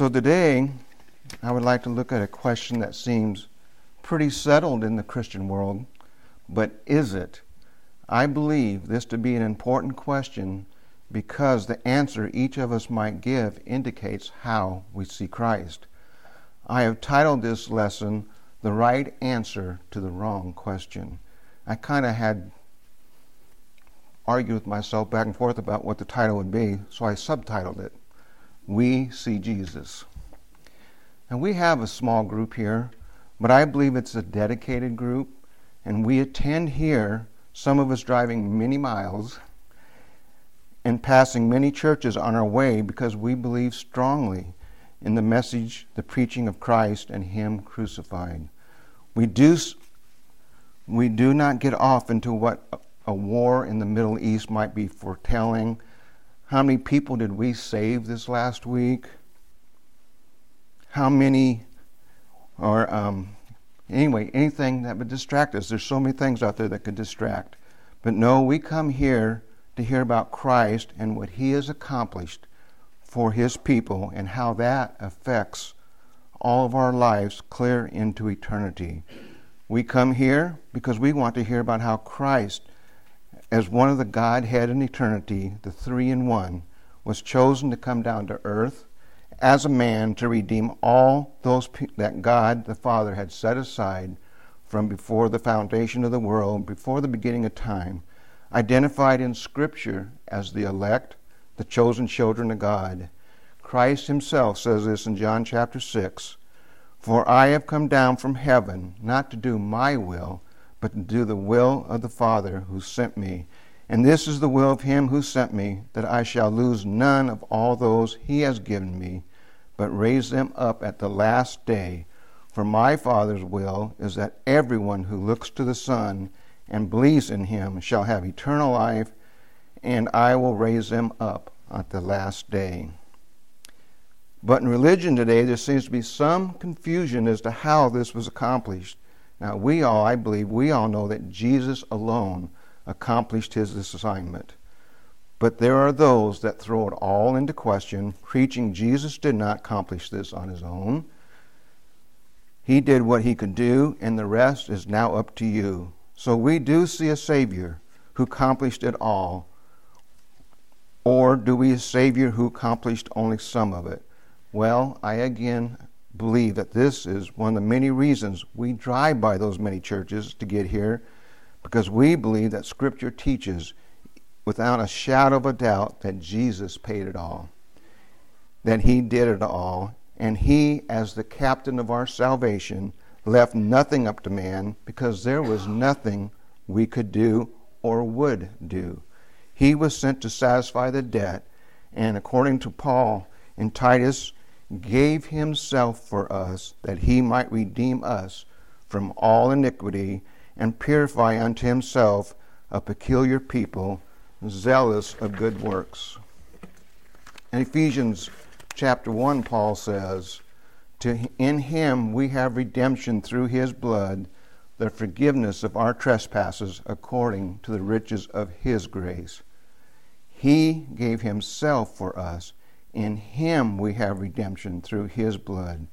So today, I would like to look at a question that seems pretty settled in the Christian world, but is it? I believe this to be an important question because the answer each of us might give indicates how we see Christ. I have titled this lesson, The Right Answer to the Wrong Question. I kind of had argued with myself back and forth about what the title would be, so I subtitled it, We See Jesus. And we have a small group here, but I believe it's a dedicated group, and we attend here, some of us driving many miles and passing many churches on our way because we believe strongly in the message, the preaching of Christ and Him crucified. We do, we do not get off into what a war in the Middle East might be foretelling. How many people did we save this last week? How many, or um, anyway, anything that would distract us? There's so many things out there that could distract. But no, we come here to hear about Christ and what He has accomplished for His people and how that affects all of our lives clear into eternity. We come here because we want to hear about how Christ, as one of the Godhead in eternity, the three in one, was chosen to come down to earth as a man to redeem all those pe- that God the Father had set aside from before the foundation of the world, before the beginning of time, identified in Scripture as the elect, the chosen children of God. Christ himself says this in John chapter 6 For I have come down from heaven not to do my will, but to do the will of the Father who sent me. And this is the will of him who sent me, that I shall lose none of all those he has given me, but raise them up at the last day. For my Father's will is that everyone who looks to the Son and believes in him shall have eternal life, and I will raise them up at the last day. But in religion today, there seems to be some confusion as to how this was accomplished. Now, we all, I believe, we all know that Jesus alone accomplished his assignment. But there are those that throw it all into question, preaching Jesus did not accomplish this on his own. He did what he could do, and the rest is now up to you. So we do see a Savior who accomplished it all, or do we a Savior who accomplished only some of it? Well, I again believe that this is one of the many reasons we drive by those many churches to get here, because we believe that Scripture teaches without a shadow of a doubt that Jesus paid it all, that He did it all, and He, as the captain of our salvation, left nothing up to man because there was nothing we could do or would do. He was sent to satisfy the debt, and according to Paul in Titus, gave himself for us that he might redeem us from all iniquity and purify unto himself a peculiar people, zealous of good works. In Ephesians chapter 1, Paul says, to, in him we have redemption through his blood, the forgiveness of our trespasses according to the riches of his grace. He gave himself for us. In him we have redemption through his blood.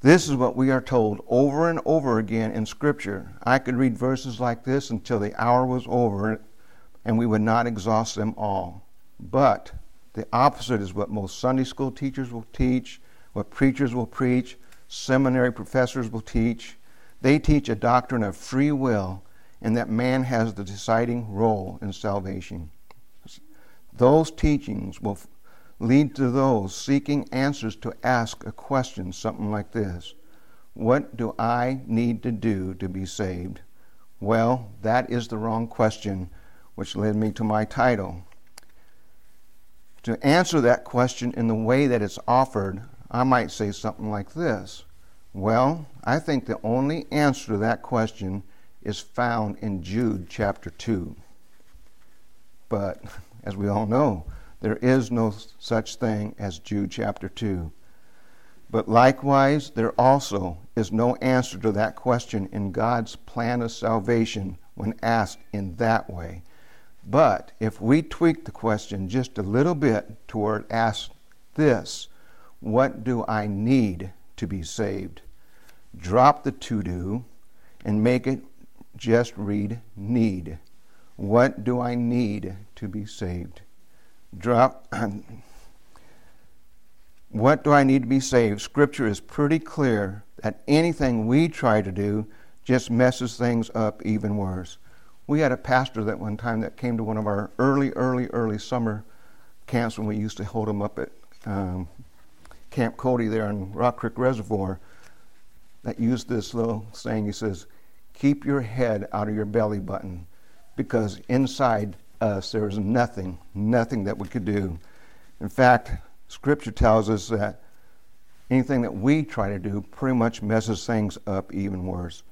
This is what we are told over and over again in Scripture. I could read verses like this until the hour was over and we would not exhaust them all. But the opposite is what most Sunday school teachers will teach, what preachers will preach, seminary professors will teach. They teach a doctrine of free will and that man has the deciding role in salvation. Those teachings will lead to those seeking answers to ask a question, something like this What do I need to do to be saved? Well, that is the wrong question, which led me to my title. To answer that question in the way that it's offered, I might say something like this Well, I think the only answer to that question is found in Jude chapter 2. But as we all know, there is no such thing as Jude chapter 2. But likewise, there also is no answer to that question in God's plan of salvation when asked in that way. But if we tweak the question just a little bit toward ask this, What do I need to be saved? Drop the to do and make it just read need. What do I need to be saved? What do I need to be saved? Scripture is pretty clear that anything we try to do just messes things up even worse. We had a pastor that one time that came to one of our early, early, early summer camps when we used to hold them up at um, Camp Cody there in Rock Creek Reservoir that used this little saying. He says, Keep your head out of your belly button because inside us there is nothing, nothing that we could do. In fact, Scripture tells us that anything that we try to do pretty much messes things up even worse.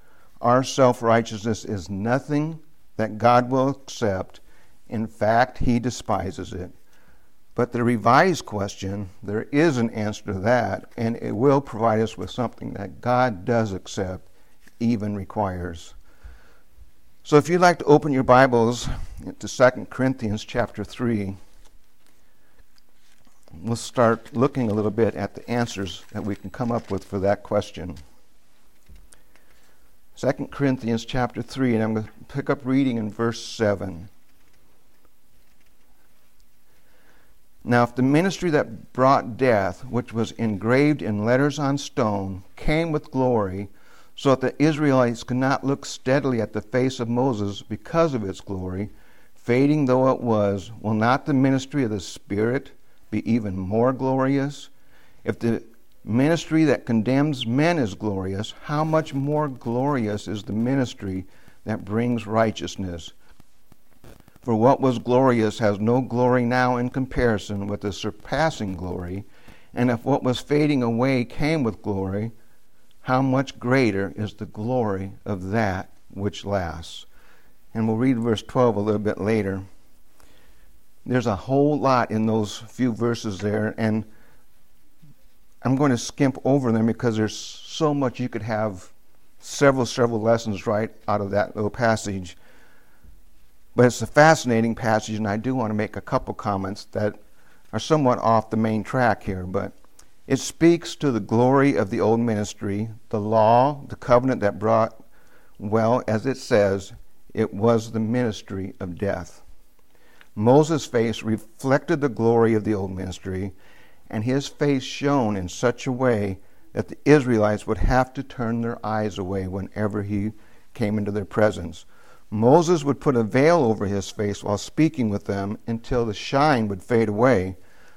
Our self righteousness is nothing that God will accept. In fact, He despises it. But the revised question, there is an answer to that, and it will provide us with something that God does accept, even requires. So if you'd like to open your Bibles to 2 Corinthians chapter 3, we'll start looking a little bit at the answers that we can come up with for that question. 2 Corinthians chapter 3, and I'm going to pick up reading in verse 7. Now, if the ministry that brought death, which was engraved in letters on stone, came with glory, so that the Israelites could not look steadily at the face of Moses because of its glory, fading though it was, will not the ministry of the Spirit be even more glorious? If the ministry that condemns men is glorious, how much more glorious is the ministry that brings righteousness? For what was glorious has no glory now in comparison with the surpassing glory. And if what was fading away came with glory, how much greater is the glory of that which lasts? And we'll read verse 12 a little bit later. There's a whole lot in those few verses there, and I'm going to skimp over them because there's so much you could have several, several lessons right out of that little passage. But it's a fascinating passage, and I do want to make a couple comments that are somewhat off the main track here. But it speaks to the glory of the old ministry, the law, the covenant that brought, well, as it says, it was the ministry of death. Moses' face reflected the glory of the old ministry, and his face shone in such a way that the Israelites would have to turn their eyes away whenever he came into their presence. Moses would put a veil over his face while speaking with them until the shine would fade away.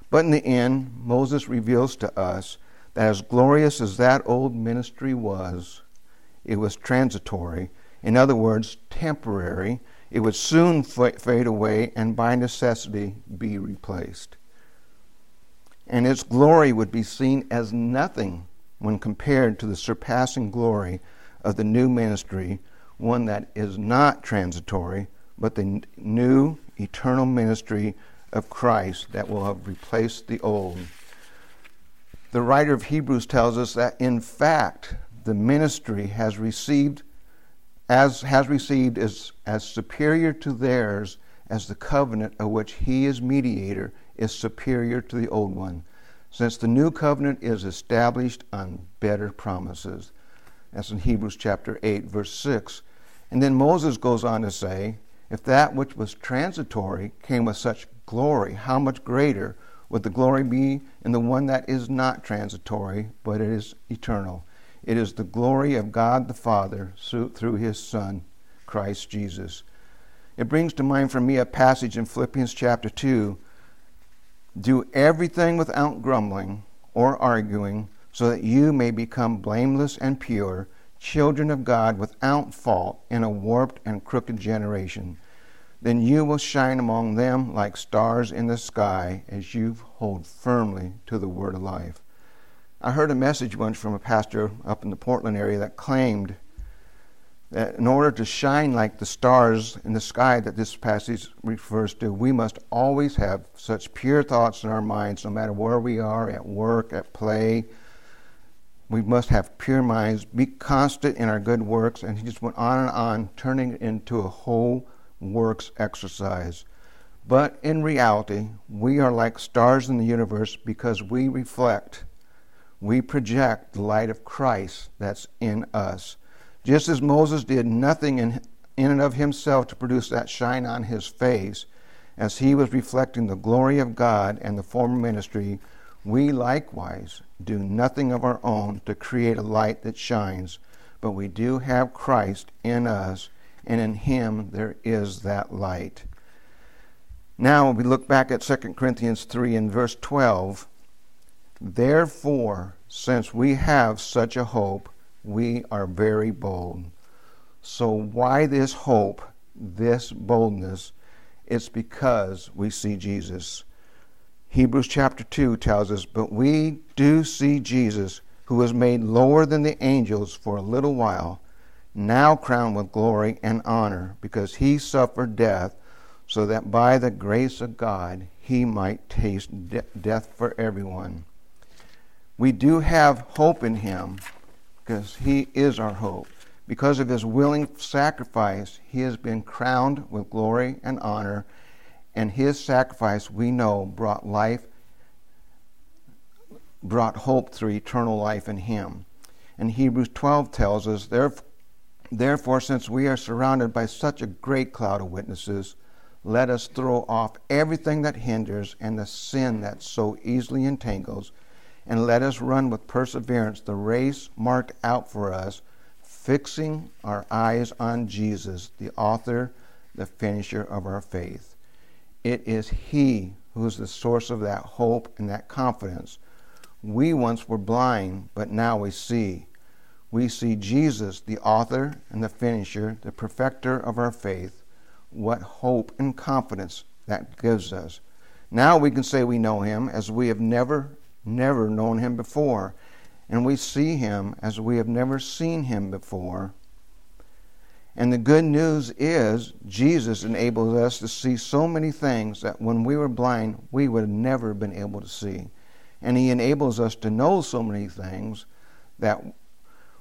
But in the end, Moses reveals to us that as glorious as that old ministry was, it was transitory. In other words, temporary. It would soon fade away and by necessity be replaced. And its glory would be seen as nothing when compared to the surpassing glory of the new ministry one that is not transitory, but the new eternal ministry of Christ that will have replaced the old. The writer of Hebrews tells us that in fact the ministry has received as has received as, as superior to theirs as the covenant of which he is mediator is superior to the old one, since the new covenant is established on better promises. That's in Hebrews chapter 8, verse 6. And then Moses goes on to say, if that which was transitory came with such glory, how much greater would the glory be in the one that is not transitory, but it is eternal? It is the glory of God the Father through his Son, Christ Jesus. It brings to mind for me a passage in Philippians chapter 2 Do everything without grumbling or arguing, so that you may become blameless and pure children of God without fault in a warped and crooked generation. Then you will shine among them like stars in the sky as you hold firmly to the word of life. I heard a message once from a pastor up in the Portland area that claimed that in order to shine like the stars in the sky that this passage refers to, we must always have such pure thoughts in our minds, no matter where we are at work, at play, we must have pure minds, be constant in our good works. And he just went on and on, turning it into a whole works exercise. But in reality, we are like stars in the universe because we reflect we project the light of Christ that's in us. Just as Moses did nothing in, in and of himself to produce that shine on his face, as he was reflecting the glory of God and the former ministry, we likewise do nothing of our own to create a light that shines, but we do have Christ in us, and in him there is that light. Now, we look back at 2 Corinthians 3 and verse 12. Therefore, since we have such a hope, we are very bold. So, why this hope, this boldness? It's because we see Jesus. Hebrews chapter 2 tells us, But we do see Jesus, who was made lower than the angels for a little while, now crowned with glory and honor, because he suffered death so that by the grace of God he might taste de- death for everyone. We do have hope in him because he is our hope. Because of his willing sacrifice, he has been crowned with glory and honor, and his sacrifice, we know, brought life, brought hope through eternal life in him. And Hebrews 12 tells us, Therefore, since we are surrounded by such a great cloud of witnesses, let us throw off everything that hinders and the sin that so easily entangles, and let us run with perseverance the race marked out for us, fixing our eyes on Jesus, the author, the finisher of our faith. It is He who is the source of that hope and that confidence. We once were blind, but now we see. We see Jesus, the author and the finisher, the perfecter of our faith what hope and confidence that gives us. Now we can say we know him as we have never, never known him before. And we see him as we have never seen him before. And the good news is, Jesus enables us to see so many things that when we were blind, we would have never been able to see. And He enables us to know so many things that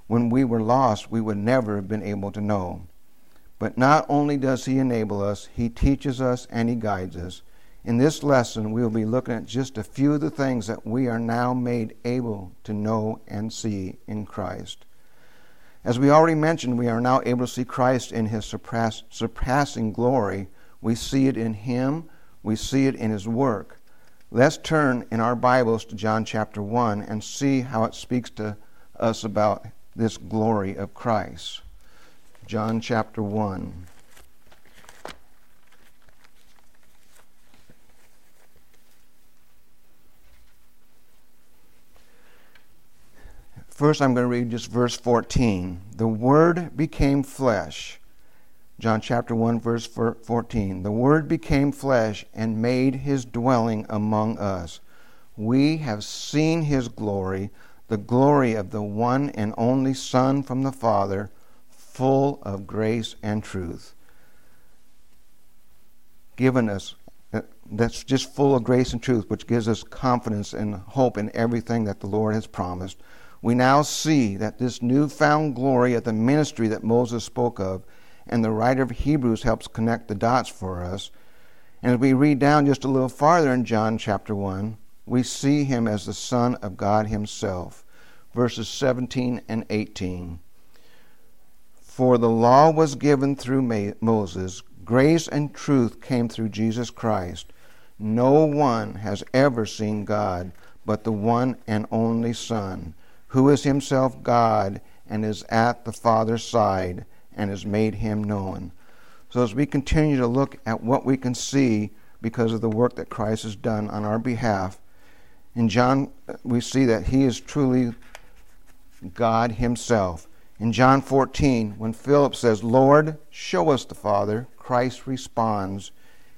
when we were lost, we would never have been able to know. But not only does He enable us, He teaches us and He guides us. In this lesson, we will be looking at just a few of the things that we are now made able to know and see in Christ. As we already mentioned, we are now able to see Christ in His surpass, surpassing glory. We see it in Him, we see it in His work. Let's turn in our Bibles to John chapter 1 and see how it speaks to us about this glory of Christ. John chapter 1. First, I'm going to read just verse 14. The Word became flesh. John chapter 1, verse 14. The Word became flesh and made his dwelling among us. We have seen his glory, the glory of the one and only Son from the Father full of grace and truth. Given us, uh, that's just full of grace and truth, which gives us confidence and hope in everything that the Lord has promised. We now see that this newfound glory of the ministry that Moses spoke of, and the writer of Hebrews helps connect the dots for us. And as we read down just a little farther in John chapter 1, we see him as the Son of God Himself. Verses 17 and 18. For the law was given through Moses, grace and truth came through Jesus Christ. No one has ever seen God but the one and only Son, who is himself God and is at the Father's side and has made him known. So, as we continue to look at what we can see because of the work that Christ has done on our behalf, in John, we see that he is truly God himself. In John 14, when Philip says, Lord, show us the Father, Christ responds,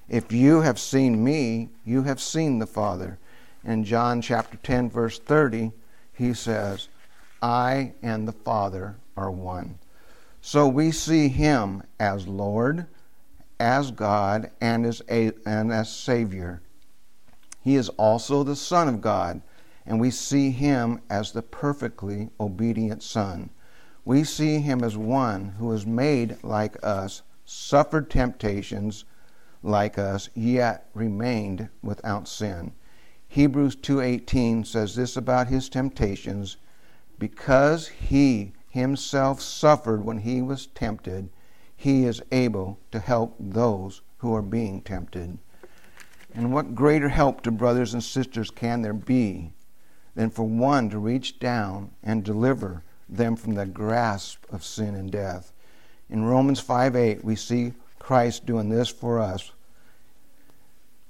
If you have seen me, you have seen the Father. In John chapter 10, verse 30, he says, I and the Father are one. So we see him as Lord, as God, and as, a, and as Savior. He is also the Son of God, and we see him as the perfectly obedient Son we see him as one who was made like us, suffered temptations like us, yet remained without sin. Hebrews 2:18 says this about his temptations, because he himself suffered when he was tempted, he is able to help those who are being tempted. And what greater help to brothers and sisters can there be than for one to reach down and deliver them from the grasp of sin and death? In Romans 5 8, we see Christ doing this for us.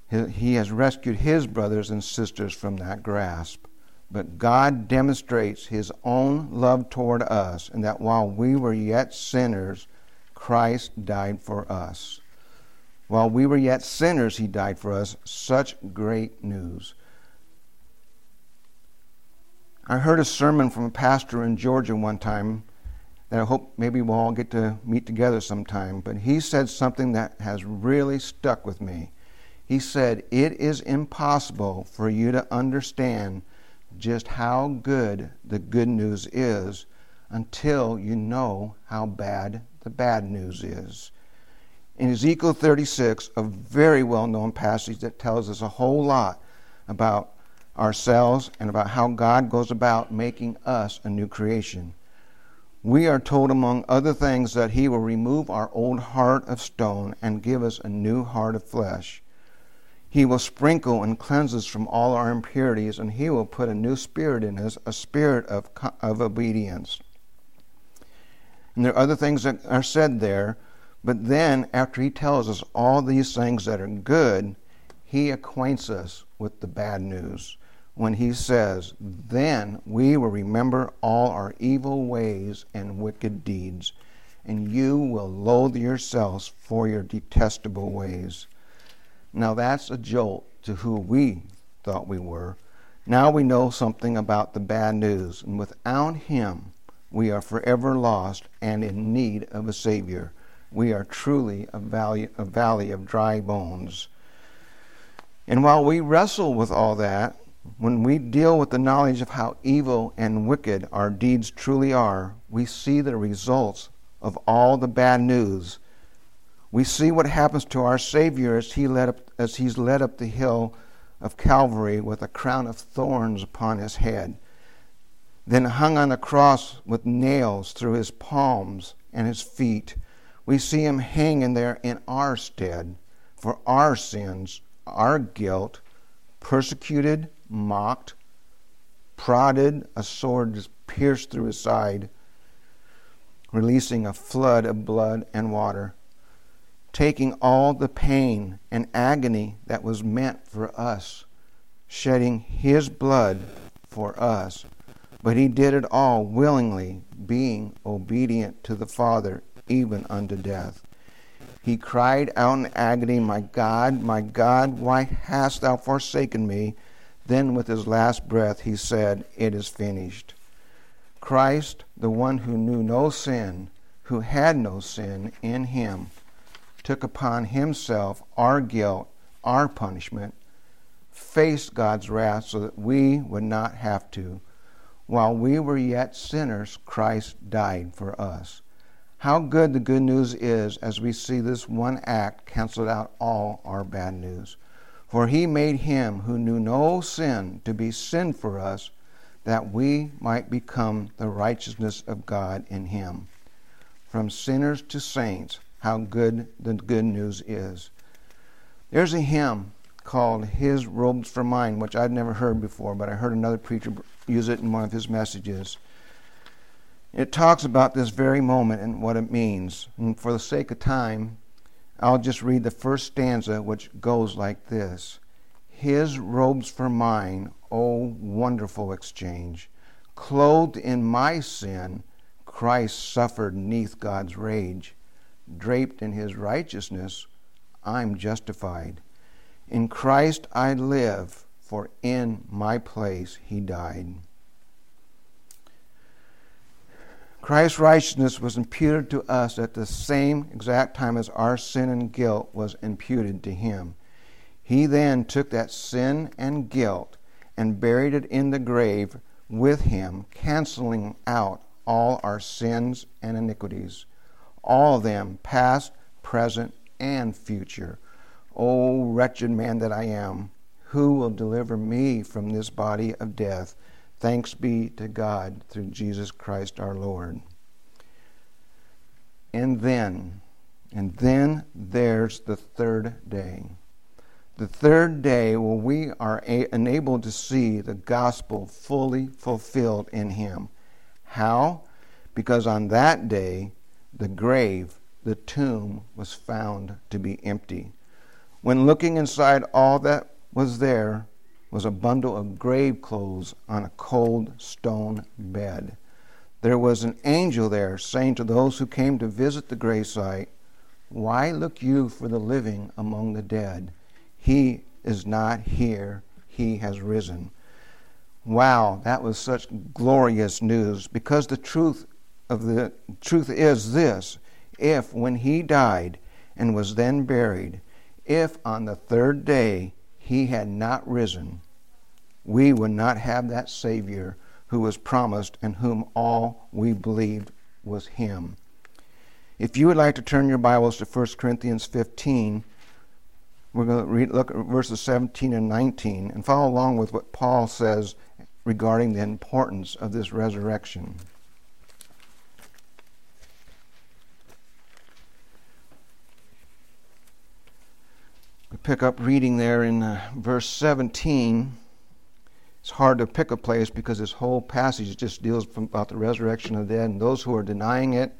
He has rescued his brothers and sisters from that grasp. But God demonstrates his own love toward us, and that while we were yet sinners, Christ died for us. While we were yet sinners, he died for us. Such great news. I heard a sermon from a pastor in Georgia one time that I hope maybe we'll all get to meet together sometime, but he said something that has really stuck with me. He said, It is impossible for you to understand just how good the good news is until you know how bad the bad news is. In Ezekiel 36, a very well known passage that tells us a whole lot about ourselves and about how God goes about making us a new creation. We are told, among other things, that He will remove our old heart of stone and give us a new heart of flesh. He will sprinkle and cleanse us from all our impurities, and He will put a new spirit in us, a spirit of, of obedience. And there are other things that are said there, but then, after He tells us all these things that are good, He acquaints us with the bad news when He says, Then we will remember all our evil ways and wicked deeds, and you will loathe yourselves for your detestable ways. Now that's a jolt to who we thought we were. Now we know something about the bad news, and without Him, we are forever lost and in need of a Savior. We are truly a valley, a valley of dry bones. And while we wrestle with all that, when we deal with the knowledge of how evil and wicked our deeds truly are, we see the results of all the bad news we see what happens to our Savior as, he led up, as he's led up the hill of Calvary with a crown of thorns upon his head, then hung on the cross with nails through his palms and his feet. We see him hanging there in our stead for our sins, our guilt, persecuted, mocked, prodded, a sword pierced through his side, releasing a flood of blood and water taking all the pain and agony that was meant for us, shedding His blood for us. But He did it all willingly, being obedient to the Father, even unto death. He cried out in agony, My God, my God, why hast thou forsaken me? Then, with his last breath, he said, It is finished. Christ, the one who knew no sin, who had no sin in him, took upon himself our guilt, our punishment, faced God's wrath so that we would not have to. While we were yet sinners, Christ died for us. How good the good news is as we see this one act canceled out all our bad news. For he made him who knew no sin to be sin for us, that we might become the righteousness of God in him. From sinners to saints, how good the good news is. There's a hymn called His Robes for Mine, which I'd never heard before, but I heard another preacher use it in one of his messages. It talks about this very moment and what it means. And for the sake of time, I'll just read the first stanza, which goes like this His robes for mine, oh wonderful exchange. Clothed in my sin, Christ suffered neath God's rage draped in his righteousness, I'm justified. In Christ I live, for in my place he died. Christ's righteousness was imputed to us at the same exact time as our sin and guilt was imputed to him. He then took that sin and guilt and buried it in the grave with him, canceling out all our sins and iniquities all of them, past, present, and future. O oh, wretched man that I am, Who will deliver me from this body of death? Thanks be to God through Jesus Christ our Lord. And then, and then there's the third day. The third day where we are enabled to see the gospel fully fulfilled in Him. How? Because on that day, the grave, the tomb, was found to be empty. When looking inside, all that was there was a bundle of grave clothes on a cold stone bed. There was an angel there saying to those who came to visit the grave site, Why look you for the living among the dead? He is not here, he has risen. Wow, that was such glorious news because the truth of the truth is this if when he died and was then buried if on the third day he had not risen we would not have that Savior who was promised and whom all we believed was Him. If you would like to turn your Bibles to 1 Corinthians 15, we're going to read, look at verses 17 and 19 and follow along with what Paul says regarding the importance of this resurrection. Pick up reading there in uh, verse 17 it's hard to pick a place because this whole passage just deals about the resurrection of the dead and those who are denying it.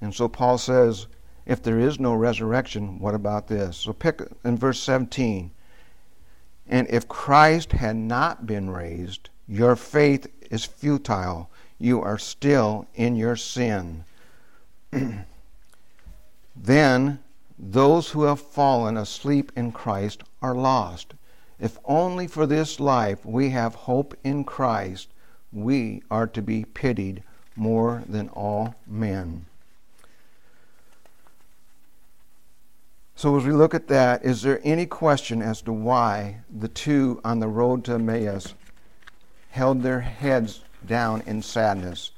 And so Paul says, if there is no resurrection, what about this? So pick in verse 17. And if Christ had not been raised, your faith is futile. You are still in your sin. then those who have fallen asleep in Christ are lost. If only for this life we have hope in Christ, we are to be pitied more than all men. So, as we look at that, is there any question as to why the two on the road to Emmaus held their heads down in sadness?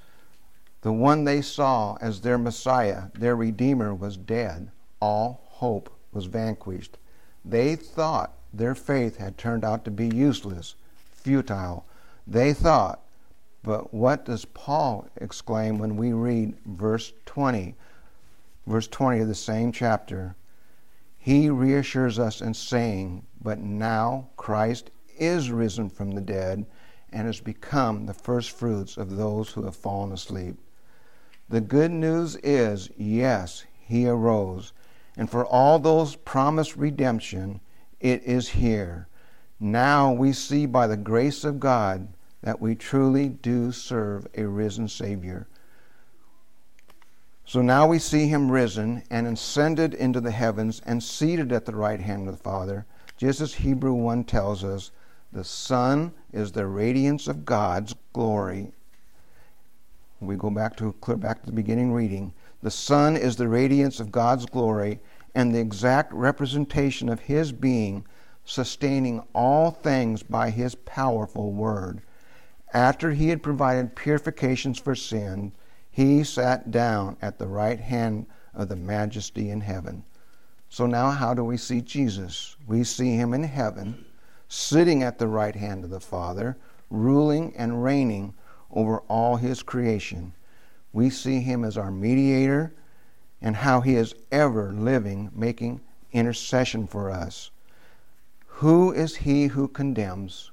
The one they saw as their Messiah, their Redeemer, was dead. All hope was vanquished. They thought their faith had turned out to be useless, futile. They thought. But what does Paul exclaim when we read verse 20? Verse 20 of the same chapter. He reassures us in saying, But now Christ is risen from the dead and has become the first fruits of those who have fallen asleep. The good news is, yes, he arose. And for all those promised redemption, it is here. Now we see by the grace of God that we truly do serve a risen Savior. So now we see him risen and ascended into the heavens and seated at the right hand of the Father, just as Hebrew 1 tells us the Son is the radiance of God's glory. We go back to clear back to the beginning reading. The Son is the radiance of God's glory and the exact representation of his being, sustaining all things by his powerful word. After he had provided purifications for sin, he sat down at the right hand of the majesty in heaven. So now, how do we see Jesus? We see him in heaven, sitting at the right hand of the Father, ruling and reigning over all his creation. We see him as our mediator and how he is ever living, making intercession for us. Who is he who condemns?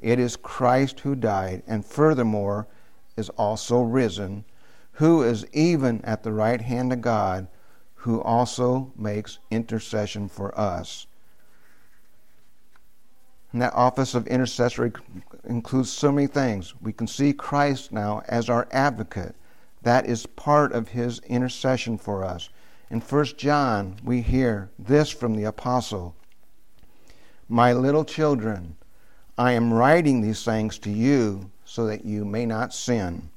It is Christ who died, and furthermore is also risen, who is even at the right hand of God, who also makes intercession for us. And that office of intercessory includes so many things. We can see Christ now as our advocate that is part of his intercession for us. In 1 John, we hear this from the apostle My little children, I am writing these things to you so that you may not sin.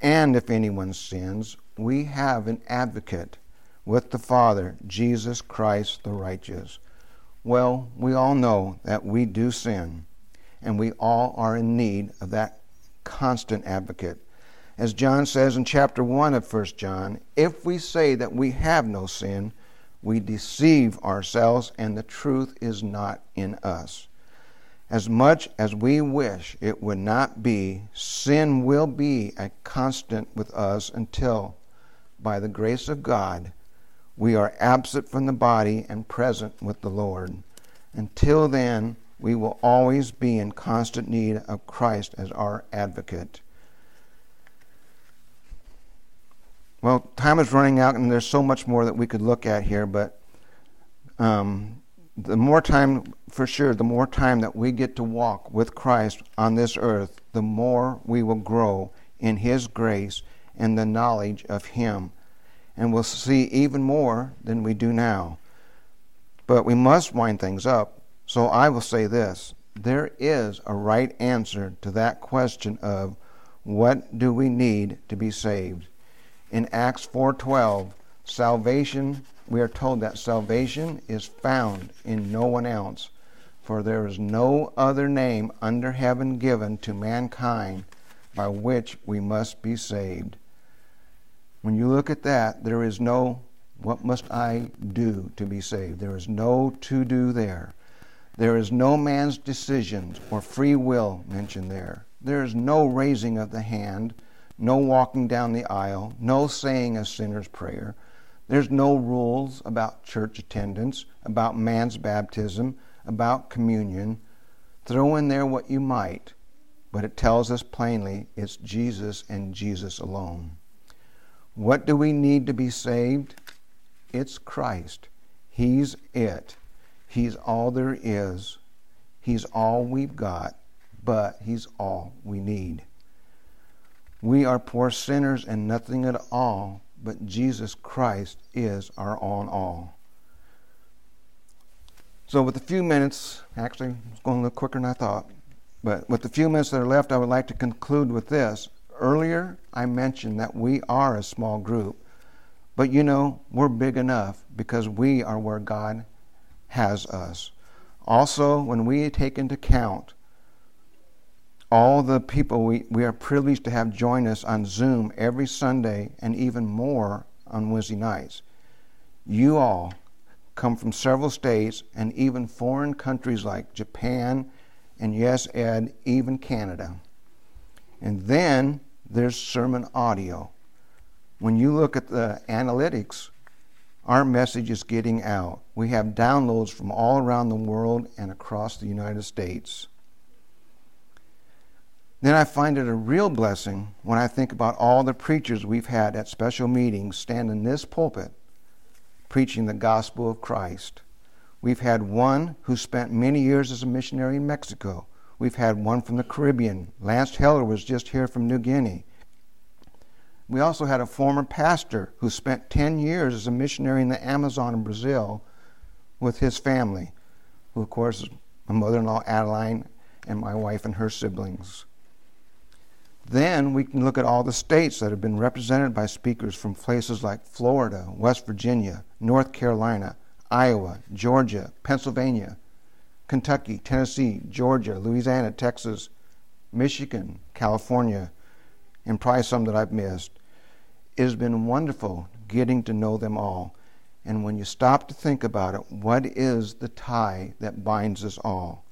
And if anyone sins, we have an advocate with the Father, Jesus Christ the righteous. Well, we all know that we do sin, and we all are in need of that constant advocate as John says in chapter 1 of 1 John, if we say that we have no sin, we deceive ourselves and the truth is not in us. As much as we wish it would not be, sin will be a constant with us until, by the grace of God, we are absent from the body and present with the Lord. Until then, we will always be in constant need of Christ as our advocate. Well, time is running out, and there's so much more that we could look at here, but um, the more time, for sure, the more time that we get to walk with Christ on this earth, the more we will grow in His grace and the knowledge of Him and we'll see even more than we do now. But we must wind things up, so I will say this there is a right answer to that question of what do we need to be saved. In Acts 4:12, salvation, we are told that salvation is found in no one else, for there is no other name under heaven given to mankind by which we must be saved. When you look at that, there is no, what must I do to be saved? There is no to do there. There is no man's decisions or free will mentioned there. There is no raising of the hand, no walking down the aisle, no saying a sinner's prayer. There's no rules about church attendance, about man's baptism, about communion. Throw in there what you might, but it tells us plainly it's Jesus and Jesus alone. What do we need to be saved? It's Christ. He's it. He's all there is. He's all we've got, but He's all we need. We are poor sinners and nothing at all, but Jesus Christ is our all in all. So, with a few minutes, actually, it's going a little quicker than I thought, but with the few minutes that are left, I would like to conclude with this. Earlier, I mentioned that we are a small group, but you know, we're big enough because we are where God has us. Also, when we take into account all the people we, we are privileged to have join us on Zoom every Sunday and even more on Wednesday nights, you all come from several states and even foreign countries like Japan and, yes, Ed, even Canada. And then there's sermon audio. When you look at the analytics, our message is getting out. We have downloads from all around the world and across the United States. Then I find it a real blessing when I think about all the preachers we've had at special meetings stand in this pulpit preaching the gospel of Christ. We've had one who spent many years as a missionary in Mexico We've had one from the Caribbean. Lance Heller was just here from New Guinea. We also had a former pastor who spent 10 years as a missionary in the Amazon in Brazil with his family, who, of course, is my mother in law Adeline and my wife and her siblings. Then we can look at all the states that have been represented by speakers from places like Florida, West Virginia, North Carolina, Iowa, Georgia, Pennsylvania, Kentucky, Tennessee, Georgia, Louisiana, Texas, Michigan, California, and probably some that I've missed. It has been wonderful getting to know them all. And when you stop to think about it, what is the tie that binds us all?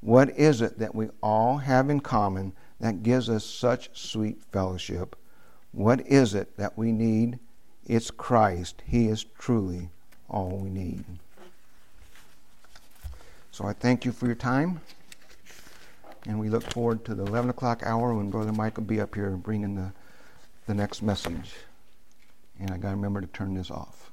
What is it that we all have in common that gives us such sweet fellowship? What is it that we need? It's Christ. He is truly all we need. So I thank you for your time. And we look forward to the 11 o'clock hour when Brother Mike will be up here bringing the, the next message. And I got to remember to turn this off.